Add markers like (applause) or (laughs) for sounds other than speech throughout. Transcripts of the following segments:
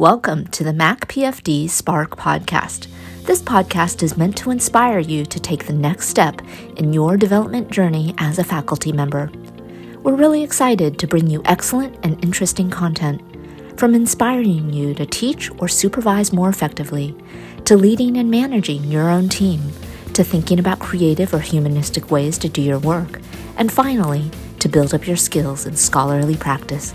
Welcome to the Mac PFD Spark podcast. This podcast is meant to inspire you to take the next step in your development journey as a faculty member. We're really excited to bring you excellent and interesting content, from inspiring you to teach or supervise more effectively, to leading and managing your own team, to thinking about creative or humanistic ways to do your work, and finally, to build up your skills in scholarly practice.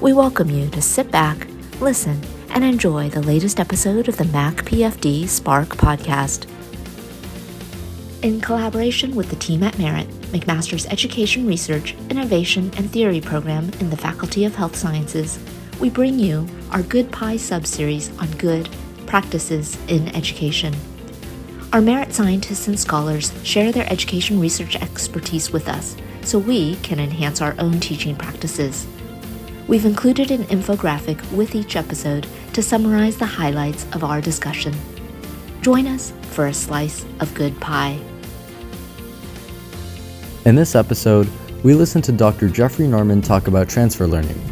We welcome you to sit back listen, and enjoy the latest episode of the Mac PFD Spark podcast. In collaboration with the team at Merit, McMaster's Education Research, Innovation, and Theory program in the Faculty of Health Sciences, we bring you our Good Pie subseries on good practices in education. Our Merit scientists and scholars share their education research expertise with us so we can enhance our own teaching practices. We've included an infographic with each episode to summarize the highlights of our discussion. Join us for a slice of good pie. In this episode, we listen to Dr. Geoffrey Norman talk about transfer learning.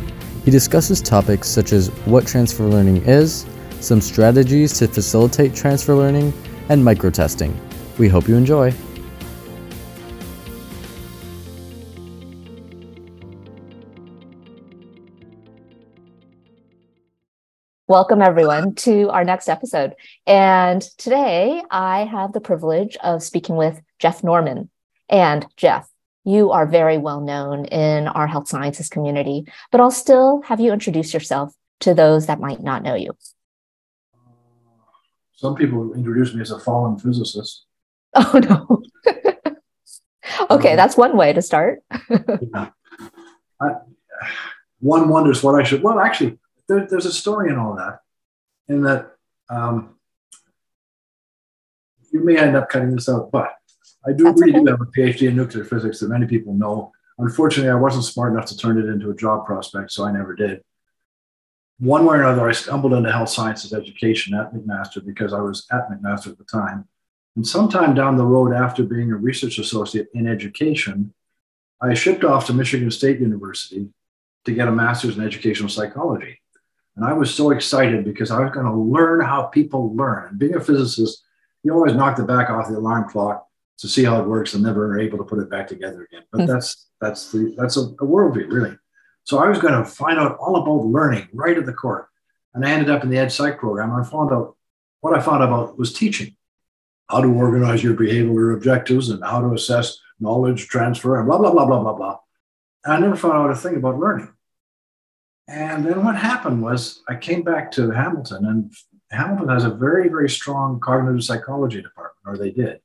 He discusses topics such as what transfer learning is, some strategies to facilitate transfer learning, and microtesting. We hope you enjoy. Welcome, everyone, to our next episode. And today I have the privilege of speaking with Geoff Norman. And Geoff, you are very well known in our health sciences community, but I'll still have you introduce yourself to those that might not know you. Some people introduce me as a fallen physicist. (laughs) Oh, no. (laughs) okay, that's one way to start. (laughs) yeah. I, one wonders what I should, well, actually, there, there's a story in all that, in that um, you may end up cutting this out, but I do That's really okay. do have a PhD in nuclear physics that many people know. Unfortunately, I wasn't smart enough to turn it into a job prospect, so I never did. One way or another, I stumbled into health sciences education at McMaster because I was at McMaster at the time. And sometime down the road, after being a research associate in education, I shipped off to Michigan State University to get a master's in educational psychology. And I was so excited because I was going to learn how people learn. And being a physicist, you always knock the back off the alarm clock to see how it works and never are able to put it back together again. But mm-hmm. that's that's the that's a, a worldview, really. So I was going to find out all about learning right at the core. And I ended up in the Ed Psych program. And I found out what I found out was teaching, how to organize your behavioral objectives and how to assess knowledge transfer and blah, blah, blah, blah, blah, blah. And I never found out a thing about learning. And then what happened was I came back to Hamilton, and Hamilton has a very, very strong cognitive psychology department, or they did.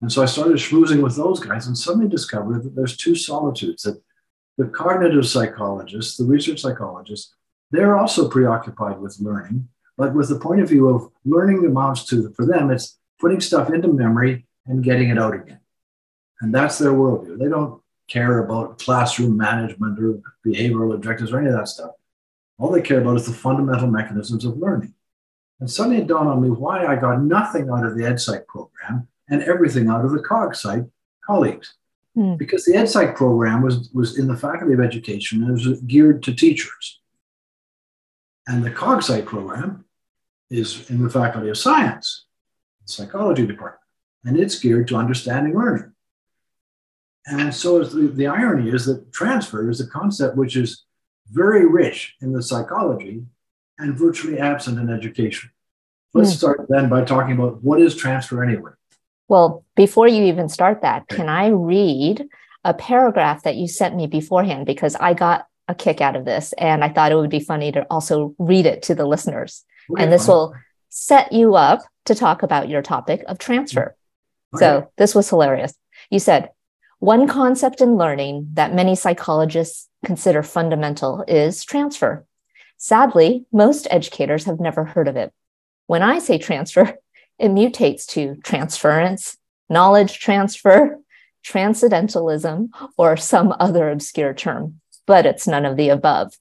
And so I started schmoozing with those guys and suddenly discovered that there's two solitudes that the cognitive psychologists, the research psychologists, they're also preoccupied with learning, but with the point of view of learning amounts to, for them, it's putting stuff into memory and getting it out again. And that's their worldview. They don't care about classroom management or behavioral objectives or any of that stuff. All they care about is the fundamental mechanisms of learning. And suddenly it dawned on me why I got nothing out of the EdPsych program and everything out of the CogPsych colleagues. Mm. Because the EdPsych program was, was in the Faculty of Education and it was geared to teachers. And the CogPsych program is in the Faculty of Science, psychology department, and it's geared to understanding learning. And so the, the irony is that transfer is a concept which is very rich in the psychology and virtually absent in education. Let's mm. start then by talking about what is transfer anyway. Well, before you even start that, can I read a paragraph that you sent me beforehand? Because I got a kick out of this and I thought it would be funny to also read it to the listeners. Okay, and this will set you up to talk about your topic of transfer. Okay. So this was hilarious. You said, one concept in learning that many psychologists consider fundamental is transfer. Sadly, most educators have never heard of it. When I say transfer, (laughs) it mutates to transference, knowledge transfer, transcendentalism, or some other obscure term, but it's none of the above.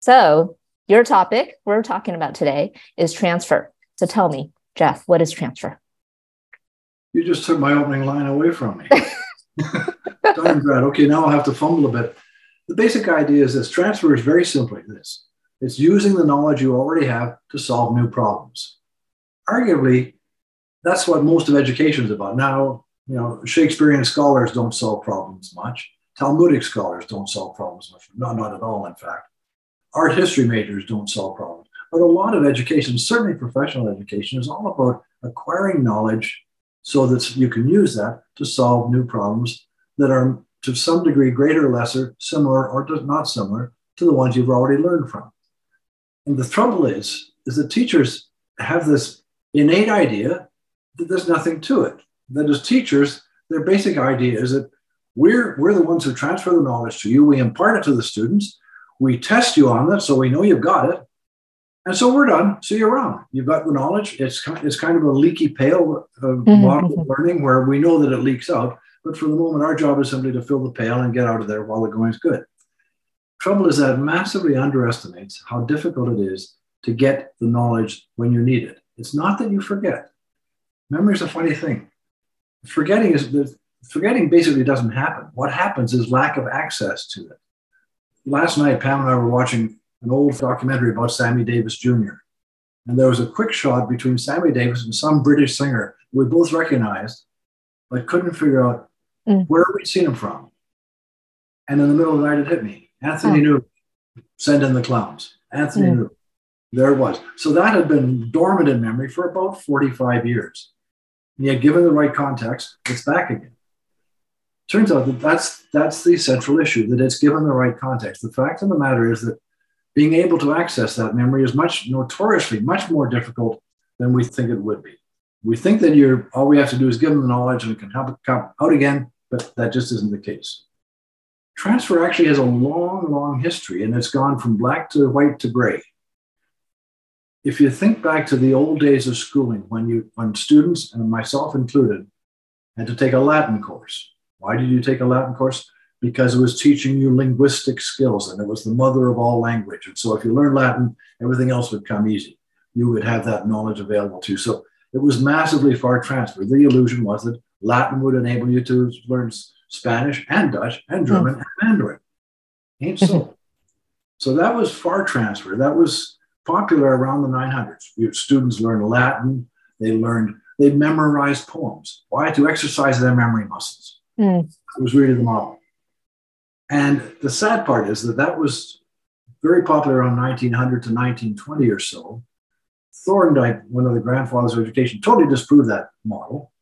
So, your topic we're talking about today is transfer. So, tell me, Geoff, what is transfer? You just took my opening line away from me. (laughs) (laughs) Okay, now I'll have to fumble a bit. The basic idea is this transfer is very simply this It's using the knowledge you already have to solve new problems. Arguably, that's what most of education is about. Now, you know, Shakespearean scholars don't solve problems much. Talmudic scholars don't solve problems much. Not, not at all, in fact. Art history majors don't solve problems. But a lot of education, certainly professional education, is all about acquiring knowledge so that you can use that to solve new problems that are to some degree greater or lesser, similar or not similar to the ones you've already learned from. And the trouble is, is that teachers have this innate idea that there's nothing to it. That as teachers, their basic idea is that we're, we're the ones who transfer the knowledge to you. We impart it to the students. We test you on it so we know you've got it. And so we're done. See you around. You've got the knowledge. It's, it's kind of a leaky pail of mm-hmm. model of learning where we know that it leaks out. But for the moment, our job is simply to fill the pail and get out of there while the going is good. Trouble is that massively underestimates how difficult it is to get the knowledge when you need it. It's not that you forget. Memory is a funny thing. Forgetting is forgetting basically doesn't happen. What happens is lack of access to it. Last night, Pam and I were watching an old documentary about Sammy Davis Jr. And there was a quick shot between Sammy Davis and some British singer we both recognized, but couldn't figure out mm. where we'd seen him from. And in the middle of the night, it hit me. Anthony oh. knew, send in the clowns. Anthony mm. knew. There it was. So that had been dormant in memory for about 45 years. And yet, given the right context, it's back again. Turns out that that's, that's the central issue, that it's given the right context. The fact of the matter is that being able to access that memory is much notoriously much more difficult than we think it would be. We think that you're all we have to do is give them the knowledge and it can help it come out again, but that just isn't the case. Transfer actually has a long, long history, and it's gone from black to white to gray. If you think back to the old days of schooling, when you when students and myself included had to take a Latin course. Why did you take a Latin course? Because it was teaching you linguistic skills and it was the mother of all language. And so if you learn Latin, everything else would come easy. You would have that knowledge available to you. So it was massively far transfer. The illusion was that Latin would enable you to learn Spanish and Dutch and hmm. German and Mandarin. Ain't so. (laughs) so that was far transfer. That was popular around the 900s. Your Students learned Latin. They learned, they memorized poems. Why? To exercise their memory muscles. Mm. It was really the model. And the sad part is that that was very popular around 1900 to 1920 or so. Thorndike, one of the grandfathers of education, totally disproved that model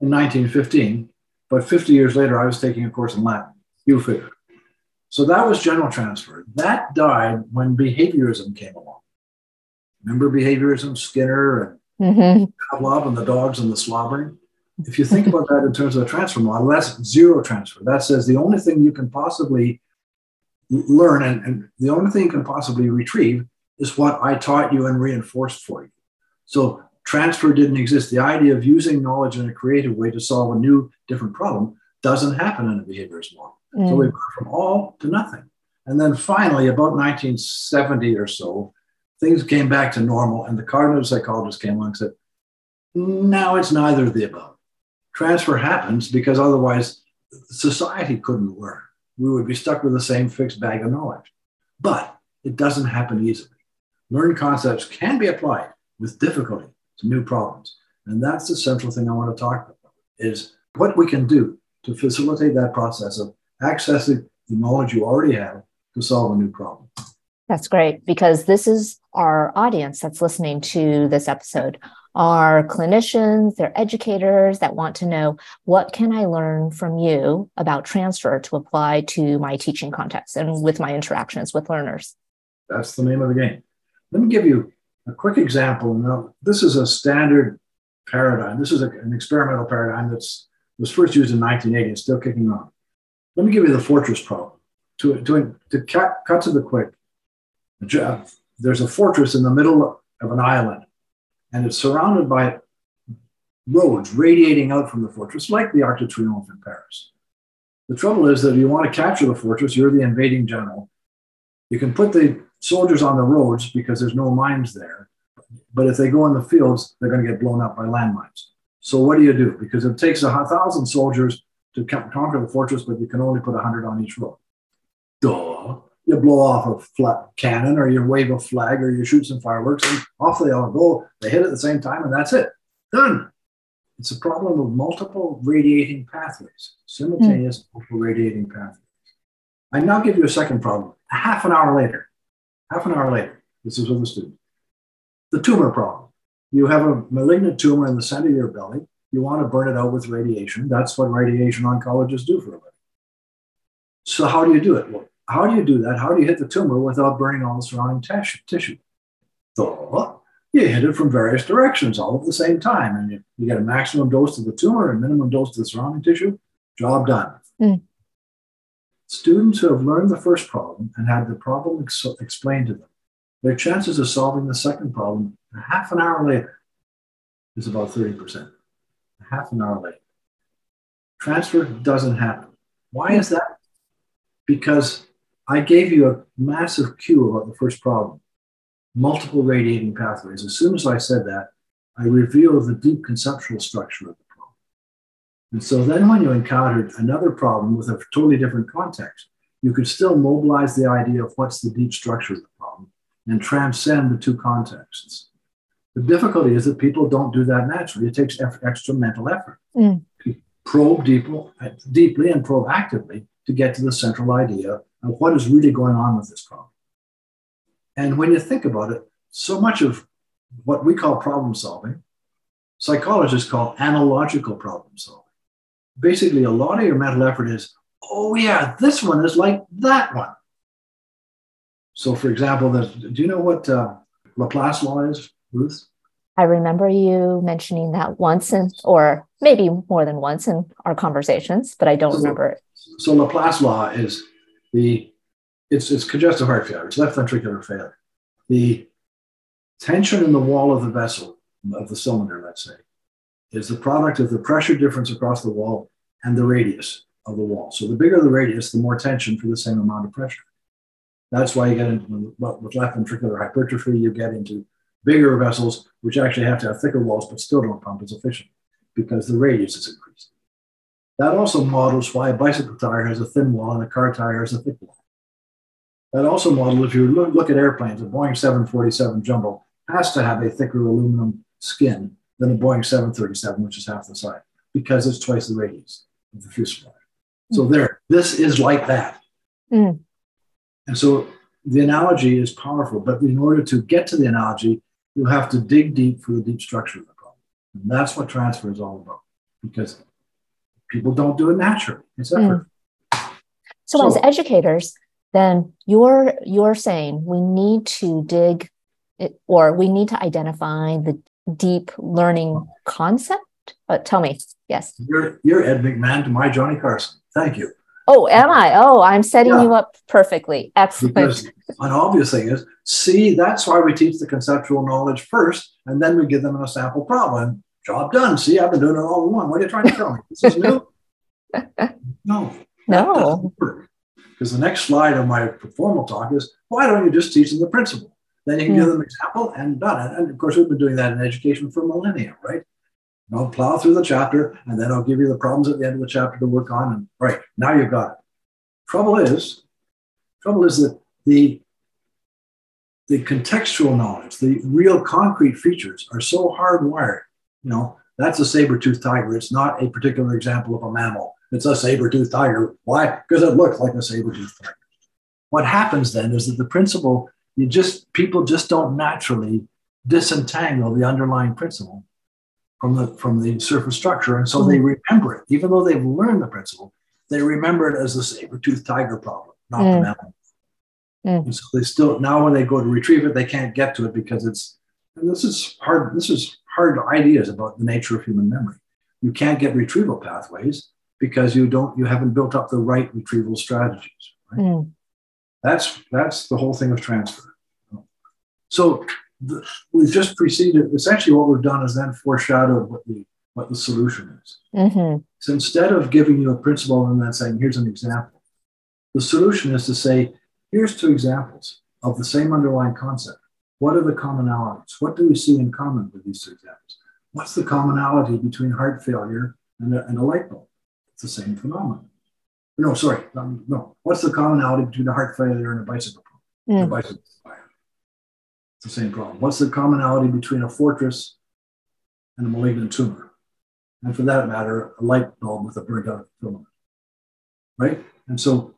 in 1915. But 50 years later, I was taking a course in Latin. You figure. So that was general transfer. That died when behaviorism came along. Remember behaviorism, Skinner and mm-hmm. Pavlov and the dogs and the slobbering? If you think about that in terms of a transfer model, that's zero transfer. That says the only thing you can possibly learn and, and the only thing you can possibly retrieve is what I taught you and reinforced for you. So transfer didn't exist. The idea of using knowledge in a creative way to solve a new, different problem doesn't happen in a behaviorist model. Mm. So we go from all to nothing. And then finally, about 1970 or so, things came back to normal, and the cognitive psychologist came along and said, "Now it's neither of the above transfer happens because otherwise society couldn't learn. We would be stuck with the same fixed bag of knowledge. But it doesn't happen easily. Learned concepts can be applied with difficulty to new problems. And that's the central thing I want to talk about is what we can do to facilitate that process of accessing the knowledge you already have to solve a new problem. That's great because this is our audience that's listening to this episode are clinicians, they're educators that want to know what can I learn from you about transfer to apply to my teaching context and with my interactions with learners. That's the name of the game. Let me give you a quick example. Now, this is a standard paradigm. This is a, an experimental paradigm that was first used in 1980 and still kicking on. Let me give you the fortress problem. To, to, to cut, cut to the quick, uh, there's a fortress in the middle of an island and it's surrounded by roads radiating out from the fortress, like the Arc de Triomphe in Paris. The trouble is that if you want to capture the fortress, you're the invading general. You can put the soldiers on the roads because there's no mines there. But if they go in the fields, they're going to get blown up by landmines. So what do you do? Because it takes a thousand soldiers to conquer the fortress, but you can only put a hundred on each road. Duh. You blow off a flat cannon or you wave a flag or you shoot some fireworks and off they all go. They hit at the same time and that's it. Done. It's a problem of multiple radiating pathways, simultaneous mm. multiple radiating pathways. I now give you a second problem. A half an hour later, half an hour later, this is with a student. The tumor problem. You have a malignant tumor in the center of your belly. You want to burn it out with radiation. That's what radiation oncologists do for a living. So, how do you do it? Well, how do you do that? How do you hit the tumor without burning all the surrounding tissue? So, you hit it from various directions all at the same time, and you, you get a maximum dose to the tumor and minimum dose to the surrounding tissue. Job done. Mm. Students who have learned the first problem and had the problem ex- explained to them, their chances of solving the second problem a half an hour later is about 30%. A half an hour later. Transfer doesn't happen. Why is that? Because I gave you a massive cue about the first problem multiple radiating pathways. As soon as I said that, I revealed the deep conceptual structure of the problem. And so then when you encountered another problem with a totally different context, you could still mobilize the idea of what's the deep structure of the problem and transcend the two contexts. The difficulty is that people don't do that naturally. It takes extra mental effort mm. to probe deeply, deeply and probe actively to get to the central idea of what is really going on with this problem. And when you think about it, so much of what we call problem solving, psychologists call analogical problem solving. Basically, a lot of your mental effort is, oh, yeah, this one is like that one. So, for example, do you know what uh, Laplace law is, Ruth? I remember you mentioning that once, in, or maybe more than once in our conversations, but I don't so, remember it. So, Laplace law is the it's, it's congestive heart failure, it's left ventricular failure. The tension in the wall of the vessel, of the cylinder, let's say, is the product of the pressure difference across the wall and the radius of the wall. So the bigger the radius, the more tension for the same amount of pressure. That's why you get into with left ventricular hypertrophy, you get into bigger vessels, which actually have to have thicker walls, but still don't pump as efficiently because the radius is increased. That also models why a bicycle tire has a thin wall and a car tire has a thick wall. That also model, if you look, look at airplanes, a Boeing 747 jumbo has to have a thicker aluminum skin than a Boeing 737, which is half the size, because it's twice the radius of the fuselage. Mm. So there, this is like that. Mm. And so the analogy is powerful, but in order to get to the analogy, you have to dig deep for the deep structure of the problem. And that's what transfer is all about, because people don't do it naturally. It's effort. Mm. So, so, as educators, then you're you're saying we need to dig it, or we need to identify the deep learning concept. But tell me, yes. You're you're Ed McMahon to my Johnny Carson. Thank you. Oh, am I? Oh, I'm setting yeah. you up perfectly. Excellent. Because an obvious thing is, see, that's why we teach the conceptual knowledge first, and then we give them a sample problem. Job done. See, I've been doing it all in one. What are you trying to tell me? This is new? (laughs) no. No. Because the next slide of my formal talk is why don't you just teach them the principle? Then you can mm. give them example and done it. And of course, we've been doing that in education for millennia, right? I'll plow through the chapter and then I'll give you the problems at the end of the chapter to work on. And right, now you've got it. Trouble is, trouble is that the the contextual knowledge, the real concrete features are so hardwired. You know, that's a saber-toothed tiger. It's not a particular example of a mammal. It's a saber-toothed tiger. Why? Because it looks like a saber-toothed tiger. What happens then is that the principle, you just people just don't naturally disentangle the underlying principle from the from the surface structure. And so mm-hmm. they remember it. Even though they've learned the principle, they remember it as the saber-toothed tiger problem, not mm. the mammal. Mm. And so they still now when they go to retrieve it, they can't get to it because it's this is hard, this is hard ideas about the nature of human memory. You can't get retrieval pathways because you don't you haven't built up the right retrieval strategies. Right? Mm. That's that's the whole thing of transfer. So the, we've just preceded. Essentially, what we've done is then foreshadowed what the what the solution is. Mm-hmm. So instead of giving you a principle and then saying, "Here's an example," the solution is to say, "Here's two examples of the same underlying concept. What are the commonalities? What do we see in common with these two examples? What's the commonality between heart failure and a, and a light bulb?" It's the same phenomenon. No, sorry, um, no. What's the commonality between a heart failure and a bicycle problem? Mm. A bicycle fire. It's the same problem. What's the commonality between a fortress and a malignant tumor? And for that matter, a light bulb with a burnt out filament. Right? And so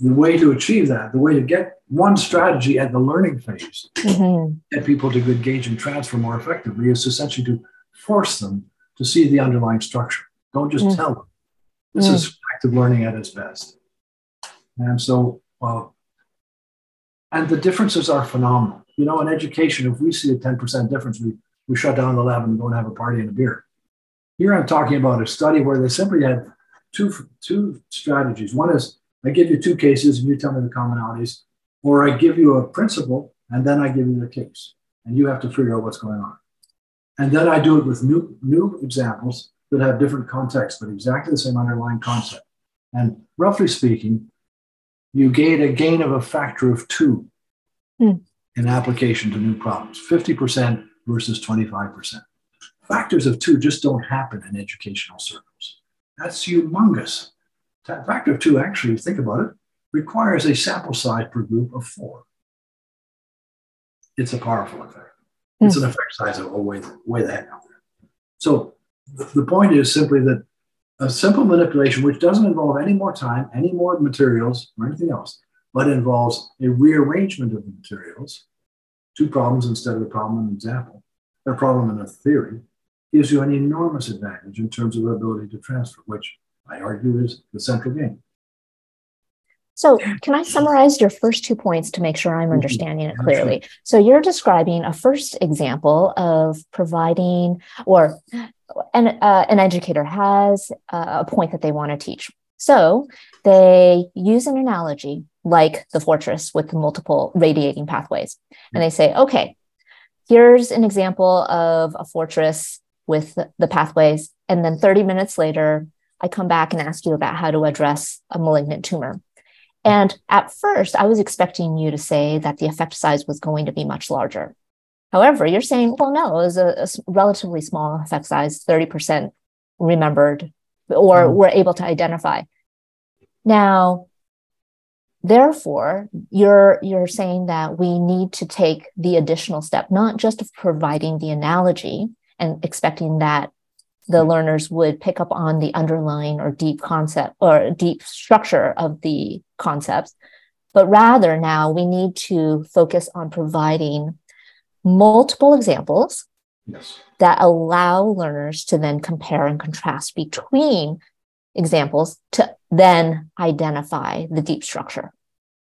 the way to achieve that, the way to get one strategy at the learning phase, mm-hmm. get people to engage and transfer more effectively, is essentially to force them to see the underlying structure. Don't just mm. tell them. This mm. is active learning at its best. And so, well, and the differences are phenomenal. You know, in education, if we see a 10% difference, we, we shut down the lab and go and have a party and a beer. Here I'm talking about a study where they simply had two, two strategies. One is I give you two cases and you tell me the commonalities, or I give you a principle and then I give you the case. And you have to figure out what's going on. And then I do it with new, new examples that have different contexts, but exactly the same underlying concept. And roughly speaking, you gain a gain of a factor of two hmm. in application to new problems 50% versus 25%. Factors of two just don't happen in educational circles. That's humongous. That factor of two, actually, think about it, requires a sample size per group of four. It's a powerful effect. It's hmm. an effect size of oh, way, way the heck out there. So the point is simply that a simple manipulation, which doesn't involve any more time, any more materials, or anything else, but involves a rearrangement of the materials, two problems instead of a problem in an example, a problem in a theory, gives you an enormous advantage in terms of ability to transfer, which I argue is the central game. So, can I summarize your first two points to make sure I'm mm-hmm. understanding it clearly? So, you're describing a first example of providing, or an, uh, an educator has a point that they want to teach. So, they use an analogy like the fortress with multiple radiating pathways. And they say, okay, here's an example of a fortress with the pathways. And then 30 minutes later, I come back and ask you about how to address a malignant tumor. And at first, I was expecting you to say that the effect size was going to be much larger. However, you're saying, well, no, it was a, a relatively small effect size, 30% remembered or mm. were able to identify. Now, therefore, you're, you're saying that we need to take the additional step, not just of providing the analogy and expecting that the learners would pick up on the underlying or deep concept or deep structure of the concepts, but rather now we need to focus on providing multiple examples yes. that allow learners to then compare and contrast between examples to then identify the deep structure.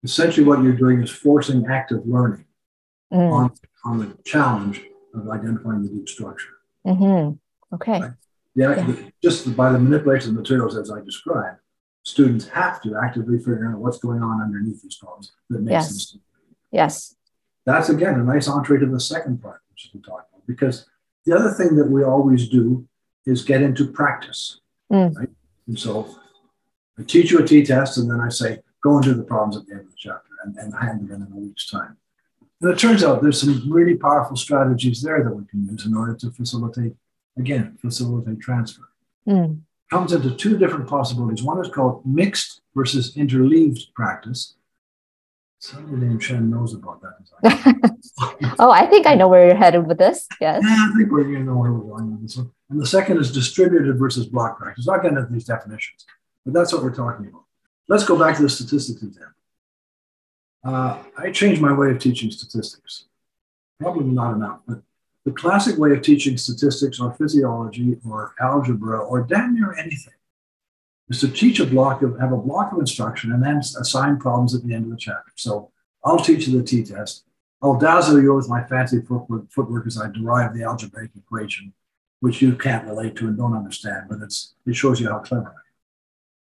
Essentially, what you're doing is forcing active learning mm. on, on the challenge of identifying the deep structure. Mm-hmm. Okay. Right? Yeah, yeah, just by the manipulation of materials as I described, students have to actively figure out what's going on underneath these problems that makes yes. them. Yes. That's again a nice entree to the second part, which we talked about, because the other thing that we always do is get into practice. Mm. Right? And so I teach you a t-test, and then I say, go and do the problems at the end of the chapter and, and hand them in in a week's time. And it turns out there's some really powerful strategies there that we can use in order to facilitate again, facilitate transfer. Mm. Comes into two different possibilities. One is called mixed versus interleaved practice. Somebody named Chen knows about that. (laughs) oh, I think I know where you're headed with this. Yes. Yeah, I think we're going to know where we're going with this one. And the second is distributed versus block practice. Not getting into these definitions, but that's what we're talking about. Let's go back to the statistics example. Uh, I changed my way of teaching statistics. Probably not enough, but the classic way of teaching statistics or physiology or algebra or damn near anything is to teach a block of have a block of instruction and then assign problems at the end of the chapter. So I'll teach you the t-test. I'll dazzle you with my fancy footwork, footwork as I derive the algebraic equation, which you can't relate to and don't understand, but it's it shows you how clever I am.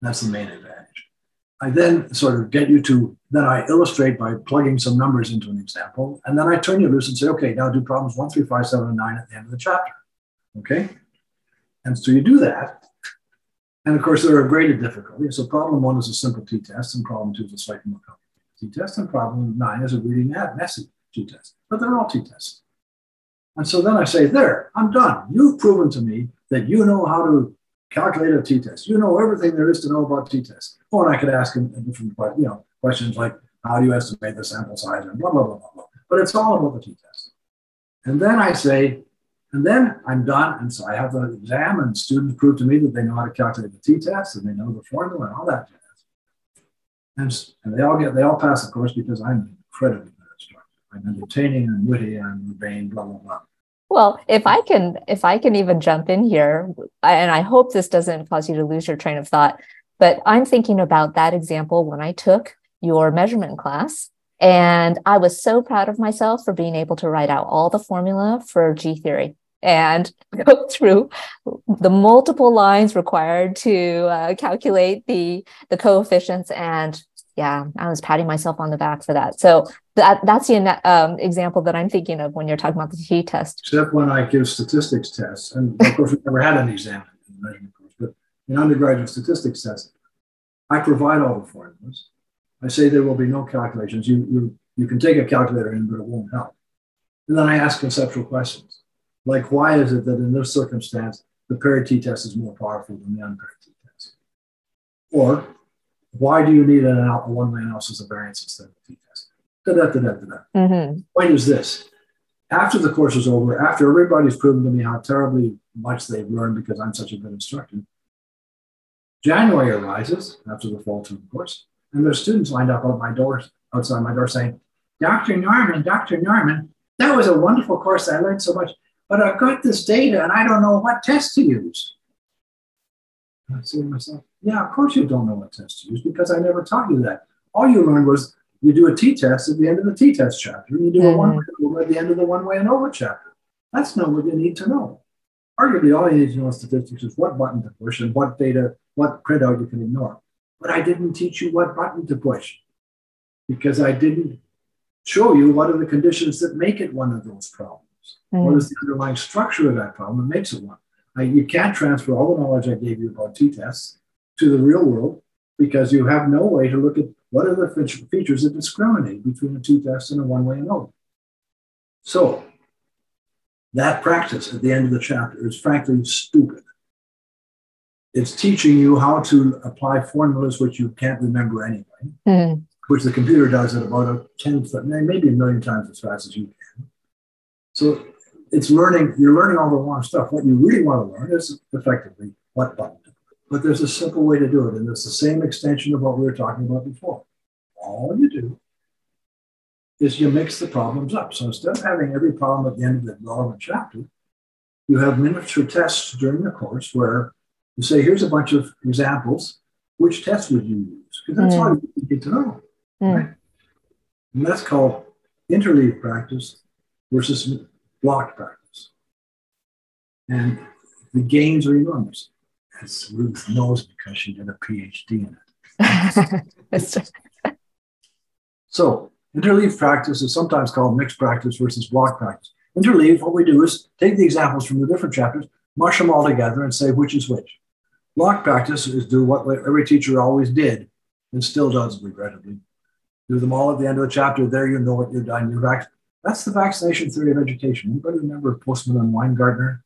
That's the main advantage. I then sort of get you to, then I illustrate by plugging some numbers into an example. And then I turn you loose and say, okay, now do problems one, three, five, seven, and nine at the end of the chapter. Okay? And so you do that. And of course, there are graded difficulties. So problem one is a simple t-test, and problem two is a slightly more complicated t-test, and problem nine is a really messy t-test. But they're all t-tests. And so then I say, there, I'm done. You've proven to me that you know how to calculate a t-test. You know everything there is to know about t-tests. Oh, and I could ask him different you know, questions like, how do you estimate the sample size and blah, blah, blah, blah, blah. But it's all about the t-test. And then I say, and then I'm done. And so I have the exam and students prove to me that they know how to calculate the t-test and they know the formula and all that jazz. And, and they all get, they all pass the course because I'm incredibly good instructor. I'm entertaining and witty and urbane, blah, blah, blah. Well, if I can, if I can even jump in here, and I hope this doesn't cause you to lose your train of thought, but I'm thinking about that example when I took your measurement class. And I was so proud of myself for being able to write out all the formula for G theory and (laughs) go through the multiple lines required to uh, calculate the the coefficients and yeah i was patting myself on the back for that so that that's the um, example that i'm thinking of when you're talking about the t test except when i give statistics tests and of course we never had an exam in the measurement course but in undergraduate statistics tests I provide all the formulas. I say there will be no calculations. You, you, you can take a calculator in, but it won't help. And then I ask conceptual questions, like why is it that in this circumstance, the paired t-test is more powerful than the unpaired t-test? Or why do you need an, a one-way analysis of variance instead of t-test? Da, da, da, da, da. Mm-hmm. Point is this. After the course is over, after everybody's proven to me how terribly much they've learned because I'm such a good instructor, January arises after the fall term course, and there's students lined up out my door, outside my door saying, Dr. Norman, Dr. Norman, that was a wonderful course. I learned so much, but I've got this data and I don't know what test to use. And I say to myself, yeah, of course you don't know what test to use because I never taught you that. All you learned was you do a t-test at the end of the t-test chapter, and you do mm-hmm. a one-way ANOVA at the end of the one-way ANOVA chapter. That's not what you need to know. Arguably, all you need to know in statistics is what button to push and what data what printout you can ignore. But I didn't teach you what button to push because I didn't show you what are the conditions that make it one of those problems. Mm. What is the underlying structure of that problem that makes it one? I, you can't transfer all the knowledge I gave you about t-tests to the real world because you have no way to look at what are the features that discriminate between a t-test and a one-way ANOVA. So that practice at the end of the chapter is frankly stupid it's teaching you how to apply formulas which you can't remember anyway, mm. which the computer does at about a tenth, maybe a million times as fast as you can. So it's learning, you're learning all the wrong stuff. What you really want to learn is effectively what button to But there's a simple way to do it. And it's the same extension of what we were talking about before. All you do is you mix the problems up. So instead of having every problem at the end of the relevant chapter, you have miniature tests during the course where you say, here's a bunch of examples. Which test would you use? Because that's mm. all you get to know. Mm. Right? And that's called interleave practice versus block practice. And the gains are enormous. As Ruth knows because she did a PhD in it. (laughs) so, interleave practice is sometimes called mixed practice versus block practice. Interleave, what we do is take the examples from the different chapters, mush them all together, and say which is which. Block practice is do what every teacher always did and still does, regrettably. Do them all at the end of the chapter. There you know what you've done. You're vac- That's the vaccination theory of education. Anybody remember Postman and Weingartner?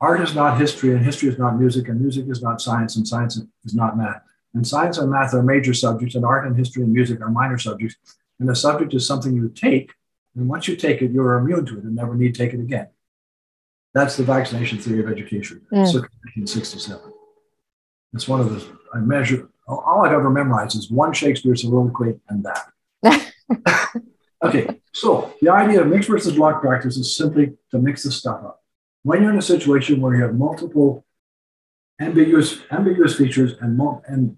Art is not history, and history is not music, and music is not science, and science is not math. And science and math are major subjects, and art and history and music are minor subjects. And the subject is something you take, and once you take it, you're immune to it and never need take it again. That's the vaccination theory of education, mm. circa 1967. It's one of the, I measure, all I've ever memorized is one Shakespeare soliloquy and that. (laughs) okay, so the idea of mixed versus block practice is simply to mix the stuff up. When you're in a situation where you have multiple ambiguous, ambiguous features and, and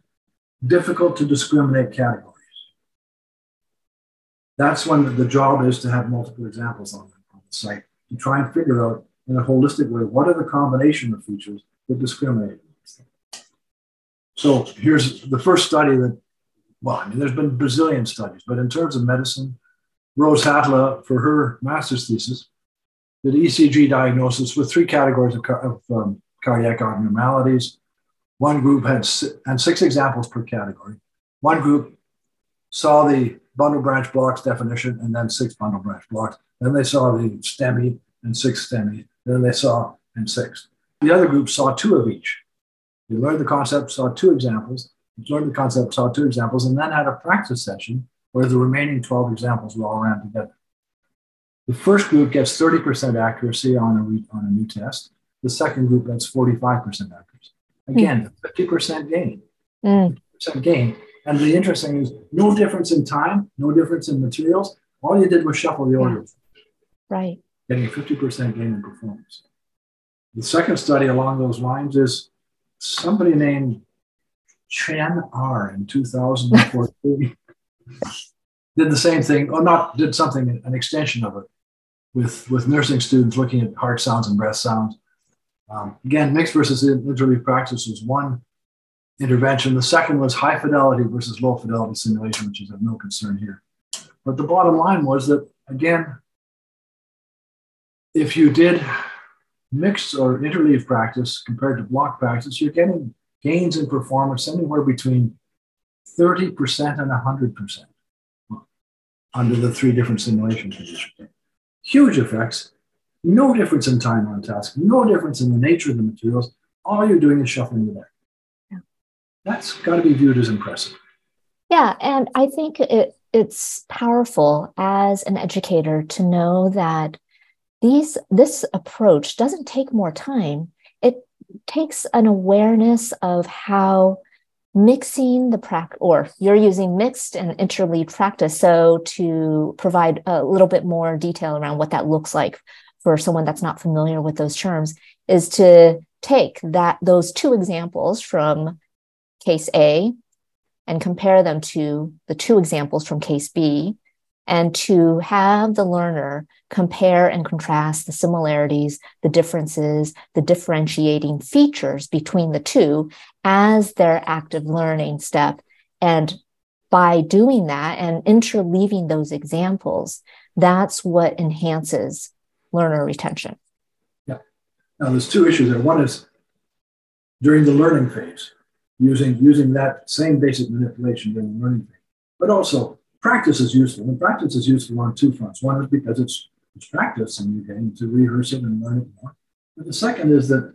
difficult to discriminate categories, that's when the job is to have multiple examples on, the site to try and figure out in a holistic way what are the combination of features that discriminate. So here's the first study that, well, I mean, there's been Brazilian studies, but in terms of medicine, Rose Hatala, for her master's thesis, did ECG diagnosis with three categories of, of um, cardiac abnormalities. One group had and six examples per category. One group saw the bundle branch blocks definition and then six bundle branch blocks. Then they saw the STEMI and six STEMI. Then they saw and six. The other group saw two of each They learned the concept, saw two examples, learned the concept, saw two examples, and then had a practice session where the remaining 12 examples were all ran together. The first group gets 30% accuracy on a, on a new test. The second group gets 45% accuracy. Again, mm. 50% gain. Mm. 50% gain. And the interesting is no difference in time, no difference in materials. All you did was shuffle the order. Right. Getting a 50% gain in performance. The second study along those lines is somebody named Chen R in 2014 (laughs) did the same thing, or not did something, an extension of it with, with nursing students looking at heart sounds and breath sounds. Um, again, mixed versus interleaved practice was one intervention. The second was high fidelity versus low fidelity simulation, which is of no concern here. But the bottom line was that, again, if you did mixed or interleaved practice compared to block practice, you're getting gains in performance anywhere between 30% and 100% under the three different simulation conditions. Huge effects, no difference in time on task, no difference in the nature of the materials. All you're doing is shuffling the deck. Yeah. That's got to be viewed as impressive. Yeah, and I think it, it's powerful as an educator to know that these this approach doesn't take more time it takes an awareness of how mixing the practice or you're using mixed and interleave practice so to provide a little bit more detail around what that looks like for someone that's not familiar with those terms is to take that those two examples from case A and compare them to the two examples from case B and to have the learner compare and contrast the similarities, the differences, the differentiating features between the two as their active learning step. And by doing that and interleaving those examples, that's what enhances learner retention. Yeah. Now, there's two issues there. One is during the learning phase, using, using that same basic manipulation during the learning phase, but also practice is useful. And practice is useful on two fronts. One is because it's it's practice and you get to rehearse it and learn it more. But the second is that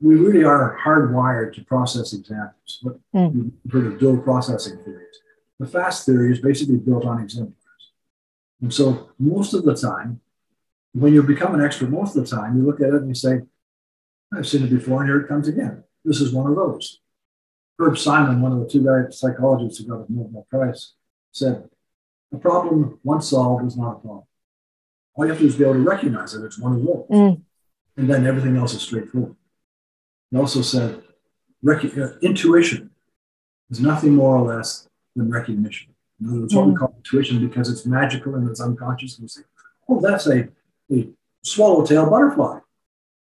we really are hardwired to process examples. What mm. you've heard of dual processing theories. The fast theory is basically built on exemplars. And so most of the time, when you become an expert, most of the time you look at it and you say, I've seen it before, and here it comes again. This is one of those. Herb Simon, one of the two guys, psychologists who got the Nobel Prize, said, A problem once solved is not a problem. All you have to do is be able to recognize that it's one of those. Mm. And then everything else is straightforward. He also said rec- uh, intuition is nothing more or less than recognition. In other words, mm. what we mm. call intuition because it's magical and it's unconscious. And we say, oh, that's a, a swallowtail butterfly.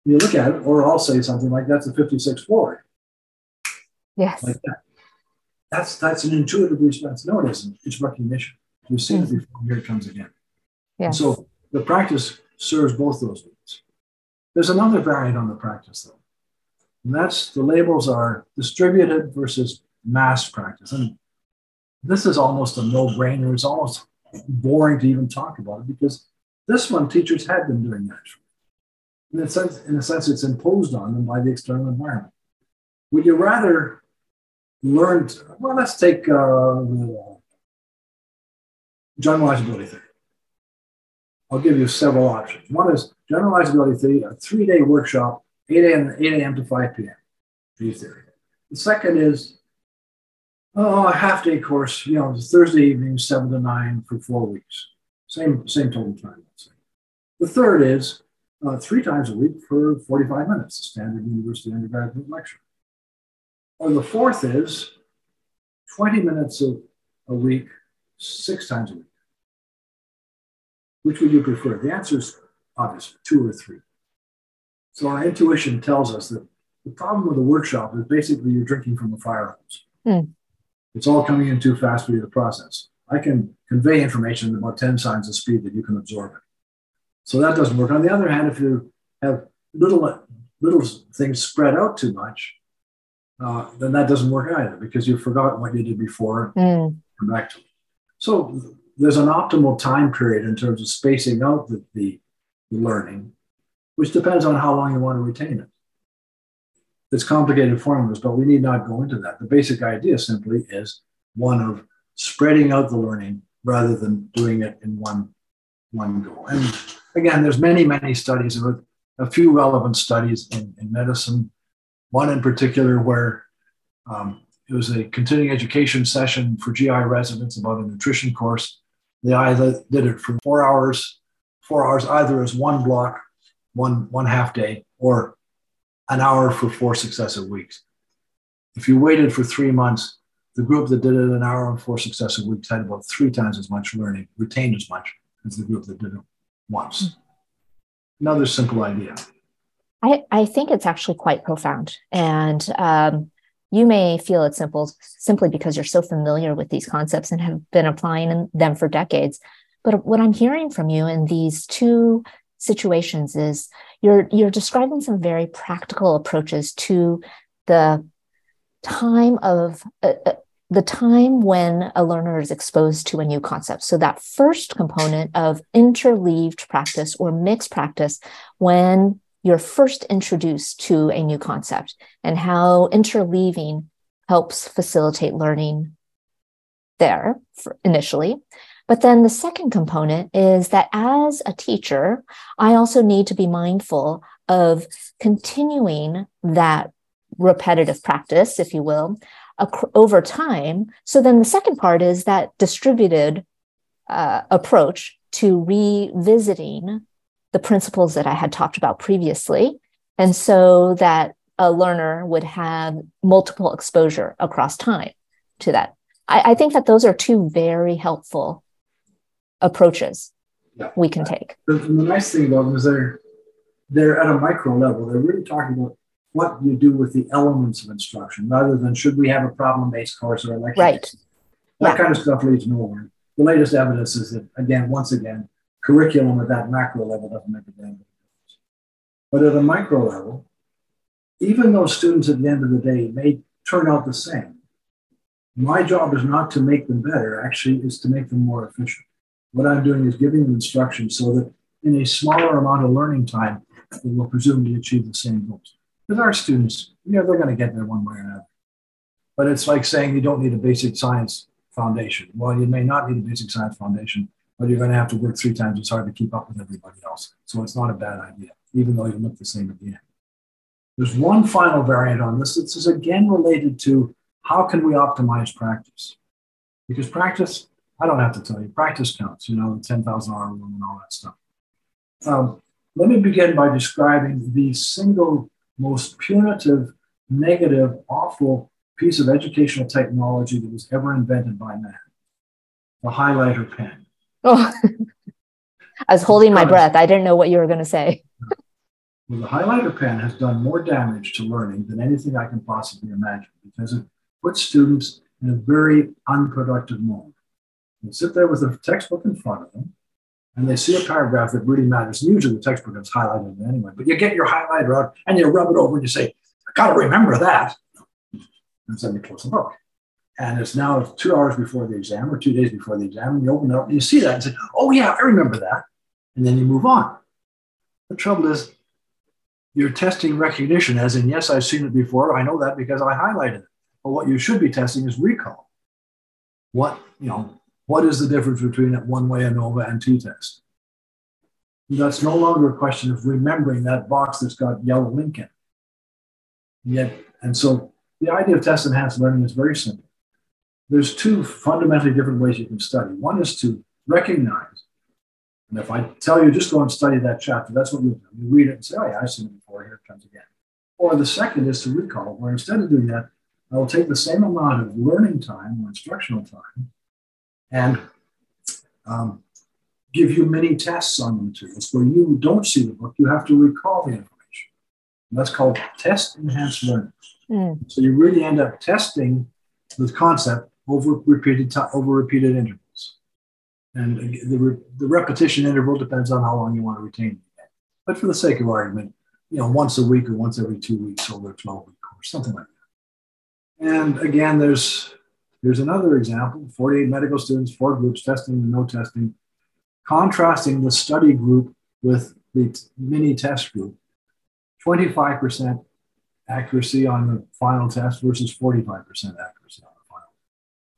You look at it, or I'll say something like that's a 56 floor. Yes. Like that. That's that's an intuitive response. No, it isn't. It's recognition. You've seen mm. it before. Here it comes again. Yes. So the practice serves both those needs. There's another variant on the practice, though. And that's the labels are distributed versus mass practice. And this is almost a no brainer. It's almost boring to even talk about it because this one teachers had been doing naturally. In a sense, in a sense, it's imposed on them by the external environment. Would you rather learn? To, well, let's take uh, generalizability theory. I'll give you several options. One is generalizability theory, a three day workshop, 8 a.m. 8 a.m. to 5 p.m. G theory. The second is oh, a half day course, you know, Thursday evening, 7 to 9 for four weeks. Same, same total time, let's say. The third is uh, three times a week for 45 minutes, a standard university undergraduate lecture. Or the fourth is 20 minutes a, a week, six times a week. Which would you prefer? The answer is obvious two or three. So our intuition tells us that the problem with the workshop is basically you're drinking from a fire hose. Mm. It's all coming in too fast for you to process. I can convey information at about 10 times the speed that you can absorb it. So that doesn't work. On the other hand, if you have little little things spread out too much, uh, then that doesn't work either because you've forgotten what you did before. Mm. Come back to it. So there's an optimal time period in terms of spacing out the, the learning, which depends on how long you want to retain it. it's complicated formulas, but we need not go into that. The basic idea simply is one of spreading out the learning rather than doing it in one, one go. And again, there's many, many studies, a few relevant studies in, in medicine. One in particular where um, it was a continuing education session for GI residents about a nutrition course. They either did it for four hours, four hours either as one block, one one half day, or an hour for four successive weeks. If you waited for three months, the group that did it an hour and four successive weeks had about three times as much learning, retained as much as the group that did it once. Mm-hmm. Another simple idea. I, I think it's actually quite profound. And um, you may feel it's simple simply because you're so familiar with these concepts and have been applying them for decades. But what I'm hearing from you in these two situations is you're you're describing some very practical approaches to the time of uh, uh, the time when a learner is exposed to a new concept. So that first component of interleaved practice or mixed practice when you're first introduced to a new concept and how interleaving helps facilitate learning there initially. But then the second component is that as a teacher, I also need to be mindful of continuing that repetitive practice, if you will, over time. So then the second part is that distributed uh, approach to revisiting the principles that I had talked about previously. And so that a learner would have multiple exposure across time to that. I, I think that those are two very helpful approaches yeah. we can take. The, the nice thing about them is they're they're at a micro level. They're really talking about what you do with the elements of instruction rather than should we have a problem-based course or a lecture. Right. That yeah. kind of stuff leads nowhere. The latest evidence is that again, once again, curriculum at that macro level doesn't make a damn difference. But at a micro level, even though students at the end of the day may turn out the same. My job is not to make them better, actually, is to make them more efficient. What I'm doing is giving them instruction so that in a smaller amount of learning time, they will presumably achieve the same goals. Because our students, you know, they're going to get there one way or another. But it's like saying you don't need a basic science foundation. Well, you may not need a basic science foundation, but you're going to have to work three times as hard to keep up with everybody else. So it's not a bad idea, even though you look the same at the end. There's one final variant on this. This is again related to how can we optimize practice? Because practice, I don't have to tell you, practice counts, you know, the 10,000 hour rule and all that stuff. Um, let me begin by describing the single most punitive, negative, awful piece of educational technology that was ever invented by man the highlighter pen. Oh, I was holding my breath. I didn't know what you were going to say. (laughs) well, the highlighter pen has done more damage to learning than anything I can possibly imagine because it puts students in a very unproductive mode. They sit there with a textbook in front of them and they see a paragraph that really matters. And usually the textbook is highlighted anyway, but you get your highlighter out and you rub it over and you say, I got to remember that. And then you close the book and it's now two hours before the exam or two days before the exam, and you open it up and you see that and say, oh, yeah, I remember that. And then you move on. The trouble is, you're testing recognition, as in, yes, I've seen it before. I know that because I highlighted it. But what you should be testing is recall. What, you know, what is the difference between a one way ANOVA and t-test? That's no longer a question of remembering that box that's got yellow ink in. Yet, and so the idea of test enhanced learning is very simple there's two fundamentally different ways you can study. One is to recognize, and if I tell you just go and study that chapter, that's what you do. You read it and say, oh yeah, I've seen it before, here it comes again. Or the second is to recall, where instead of doing that, I will take the same amount of learning time or instructional time and um, give you many tests on the materials where you don't see the book, you have to recall the information. And that's called test enhanced learning. Mm. So you really end up testing the concept over repeated time, over repeated intervals. And the, re, the repetition interval depends on how long you want to retain. But for the sake of argument, you know, once a week or once every two weeks over a 12 week course, something like that. And again, there's there's another example 48 medical students, four groups, testing and no testing, contrasting the study group with the mini test group. 25% accuracy on the final test versus 45% accuracy.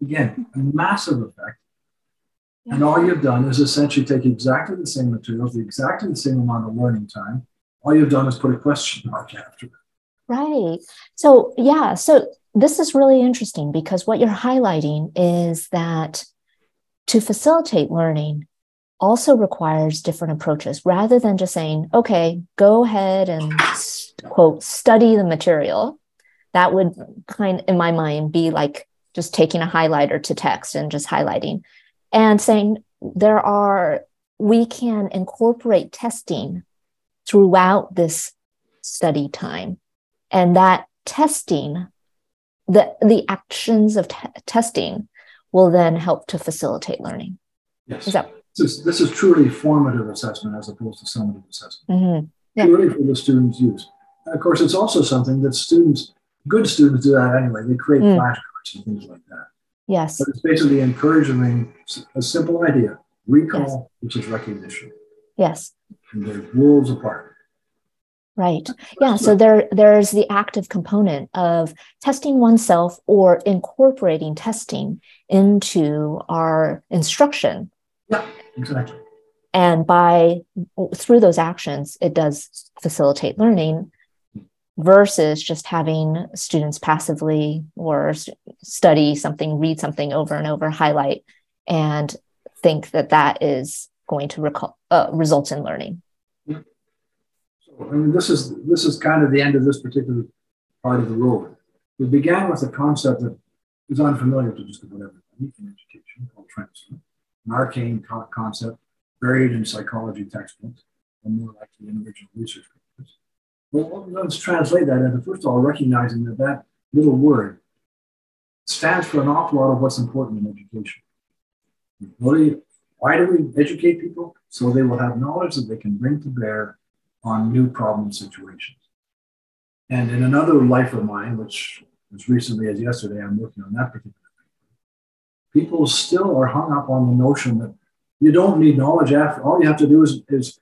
Again, a massive effect. And all you've done is essentially take exactly the same materials, the exactly the same amount of learning time. All you've done is put a question mark after it. Right. So, yeah. So, this is really interesting because what you're highlighting is that to facilitate learning also requires different approaches rather than just saying, okay, go ahead and quote, study the material. That would kind in my mind be like just taking a highlighter to text and just highlighting and saying there are, we can incorporate testing throughout this study time. And that testing the the actions of t- testing will then help to facilitate learning. Yes. Is that this is, this is truly formative assessment as opposed to summative assessment. Mm-hmm. Yeah. Truly for the students' use. And of course, it's also something that students, good students, do that anyway. They create mm. flashcards and things like that. Yes. But it's basically encouraging a simple idea: recall, yes. which is recognition. Yes. And they're worlds apart. Right. Yeah. So there, there's the active component of testing oneself or incorporating testing into our instruction. Yeah, exactly. And by through those actions, it does facilitate learning versus just having students passively or study something, read something over and over, highlight, and think that that is going to recall, uh, result in learning. So, I mean, this is this is kind of the end of this particular part of the road. We began with a concept that is unfamiliar to just about everybody in education called transfer, an arcane co- concept buried in psychology textbooks and more likely in original research. Well, let's translate that into first of all recognizing that that little word stands for an awful lot of what's important in education. What do you, why do we educate people? So they will have knowledge that they can bring to bear on new problem situations. And in another life of mine, which as recently as yesterday, I'm working on that particular paper, people still are hung up on the notion that you don't need knowledge after all you have to do is, is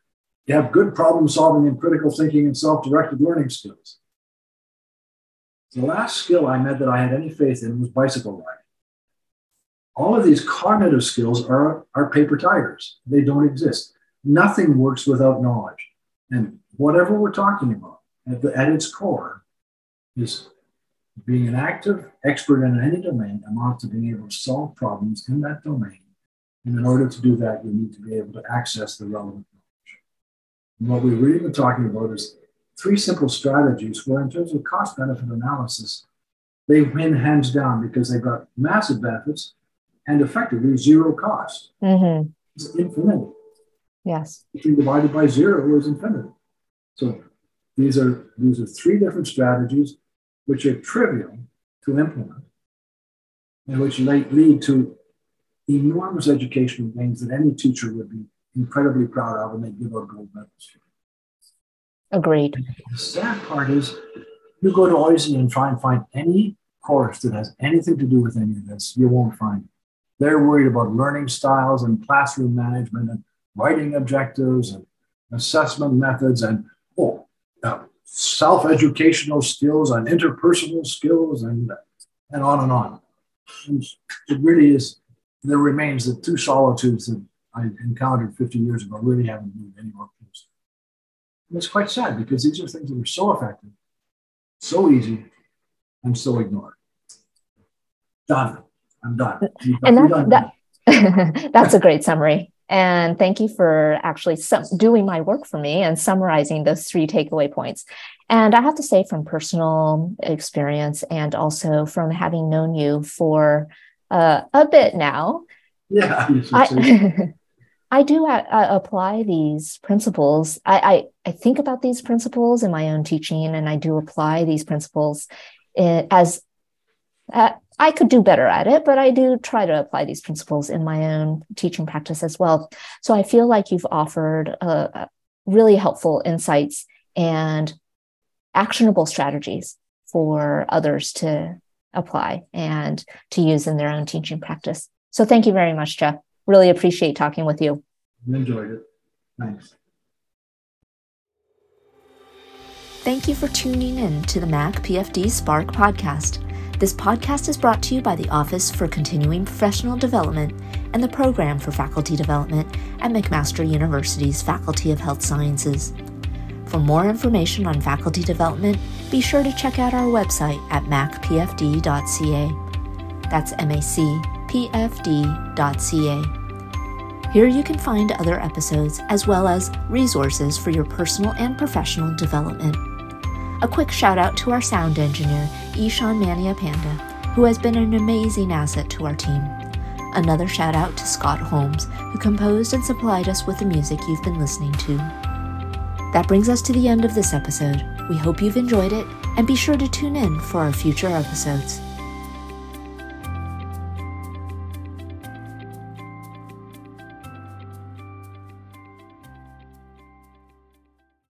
you have good problem solving and critical thinking and self-directed learning skills. The last skill I met that I had any faith in was bicycle riding. All of these cognitive skills are, are paper tigers. They don't exist. Nothing works without knowledge. And whatever we're talking about at, the, at its core is being an active expert in any domain amounts to being able to solve problems in that domain. And in order to do that, you need to be able to access the relevant what we've really been talking about is three simple strategies where, in terms of cost benefit analysis, they win hands down because they've got massive benefits and effectively zero cost. Mm-hmm. It's infinite. Yes. divided by zero is infinity. So these are these are three different strategies which are trivial to implement and which lead to enormous educational gains that any teacher would be incredibly proud of and they give out gold medals. Agreed. The sad part is you go to OISE and try and find any course that has anything to do with any of this, you won't find it. They're worried about learning styles and classroom management and writing objectives and assessment methods and oh, uh, self-educational skills and interpersonal skills and and on and on. And it really is. There remains the two solitudes that I encountered 50 years ago really haven't moved anywhere close. And it's quite sad because these are things that are so effective, so easy, and so ignored. Done. I'm done. And that, that (laughs) that's a great summary. And thank you for actually doing my work for me and summarizing those three takeaway points. And I have to say, from personal experience and also from having known you for uh, a bit now, yeah, (laughs) I, (laughs) I do uh, uh, apply these principles. I, I, I think about these principles in my own teaching, and I do apply these principles in, as uh, I could do better at it, but I do try to apply these principles in my own teaching practice as well. So I feel like you've offered uh, really helpful insights and actionable strategies for others to apply and to use in their own teaching practice. So thank you very much, Geoff. Really appreciate talking with you. Enjoyed it. Thanks. Thank you for tuning in to the Mac PFD Spark podcast. This podcast is brought to you by the Office for Continuing Professional Development and the Program for Faculty Development at McMaster University's Faculty of Health Sciences. For more information on faculty development, be sure to check out our website at macpfd.ca. That's macpfd.ca. Here you can find other episodes as well as resources for your personal and professional development. A quick shout out to our sound engineer, Ishan Mania Panda, who has been an amazing asset to our team. Another shout out to Scott Holmes, who composed and supplied us with the music you've been listening to. That brings us to the end of this episode. We hope you've enjoyed it, and be sure to tune in for our future episodes.